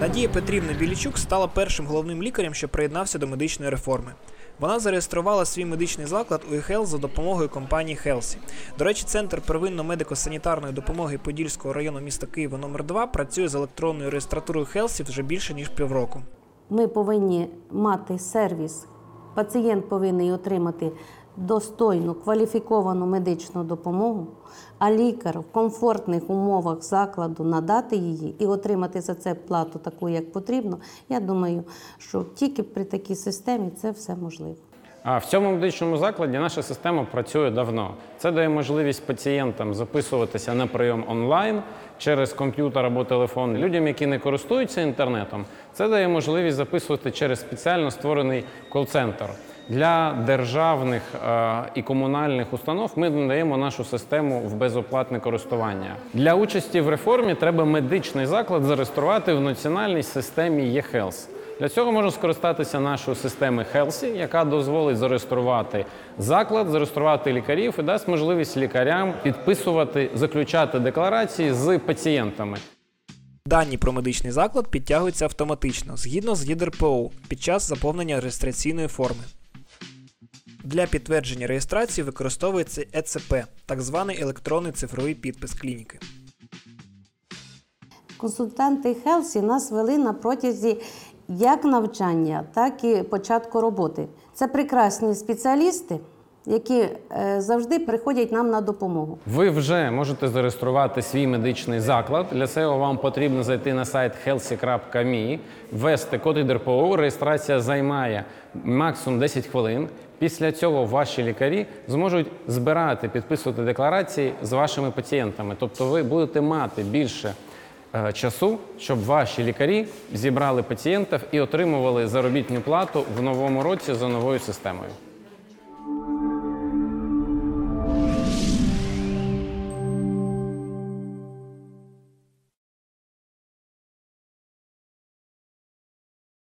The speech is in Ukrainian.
Надія Петрівна Білічук стала першим головним лікарем, що приєднався до медичної реформи. Вона зареєструвала свій медичний заклад у eHealth за допомогою компанії Хелсі. До речі, центр первинної медико-санітарної допомоги Подільського району міста Києва номер 2 працює з електронною реєстратурою Хелсі вже більше ніж півроку. Ми повинні мати сервіс. Пацієнт повинен отримати достойну кваліфіковану медичну допомогу, а лікар в комфортних умовах закладу надати її і отримати за це плату таку, як потрібно. Я думаю, що тільки при такій системі це все можливо. А в цьому медичному закладі наша система працює давно. Це дає можливість пацієнтам записуватися на прийом онлайн через комп'ютер або телефон. Людям, які не користуються інтернетом, це дає можливість записувати через спеціально створений кол-центр. Для державних е, і комунальних установ ми надаємо нашу систему в безоплатне користування. Для участі в реформі треба медичний заклад зареєструвати в національній системі eHealth. Для цього можна скористатися нашою системою Healthy, яка дозволить зареєструвати заклад, зареєструвати лікарів і дасть можливість лікарям підписувати, заключати декларації з пацієнтами. Дані про медичний заклад підтягуються автоматично згідно з ЄДРПО під час заповнення реєстраційної форми. Для підтвердження реєстрації використовується ЕЦП, так званий електронний цифровий підпис клініки. Консультанти Хелсі нас вели на протязі як навчання, так і початку роботи. Це прекрасні спеціалісти, які е, завжди приходять нам на допомогу. Ви вже можете зареєструвати свій медичний заклад. Для цього вам потрібно зайти на сайт helsi.me, ввести код ЄДРПО. Реєстрація займає максимум 10 хвилин. Після цього ваші лікарі зможуть збирати, підписувати декларації з вашими пацієнтами. Тобто ви будете мати більше часу, щоб ваші лікарі зібрали пацієнтів і отримували заробітну плату в новому році за новою системою.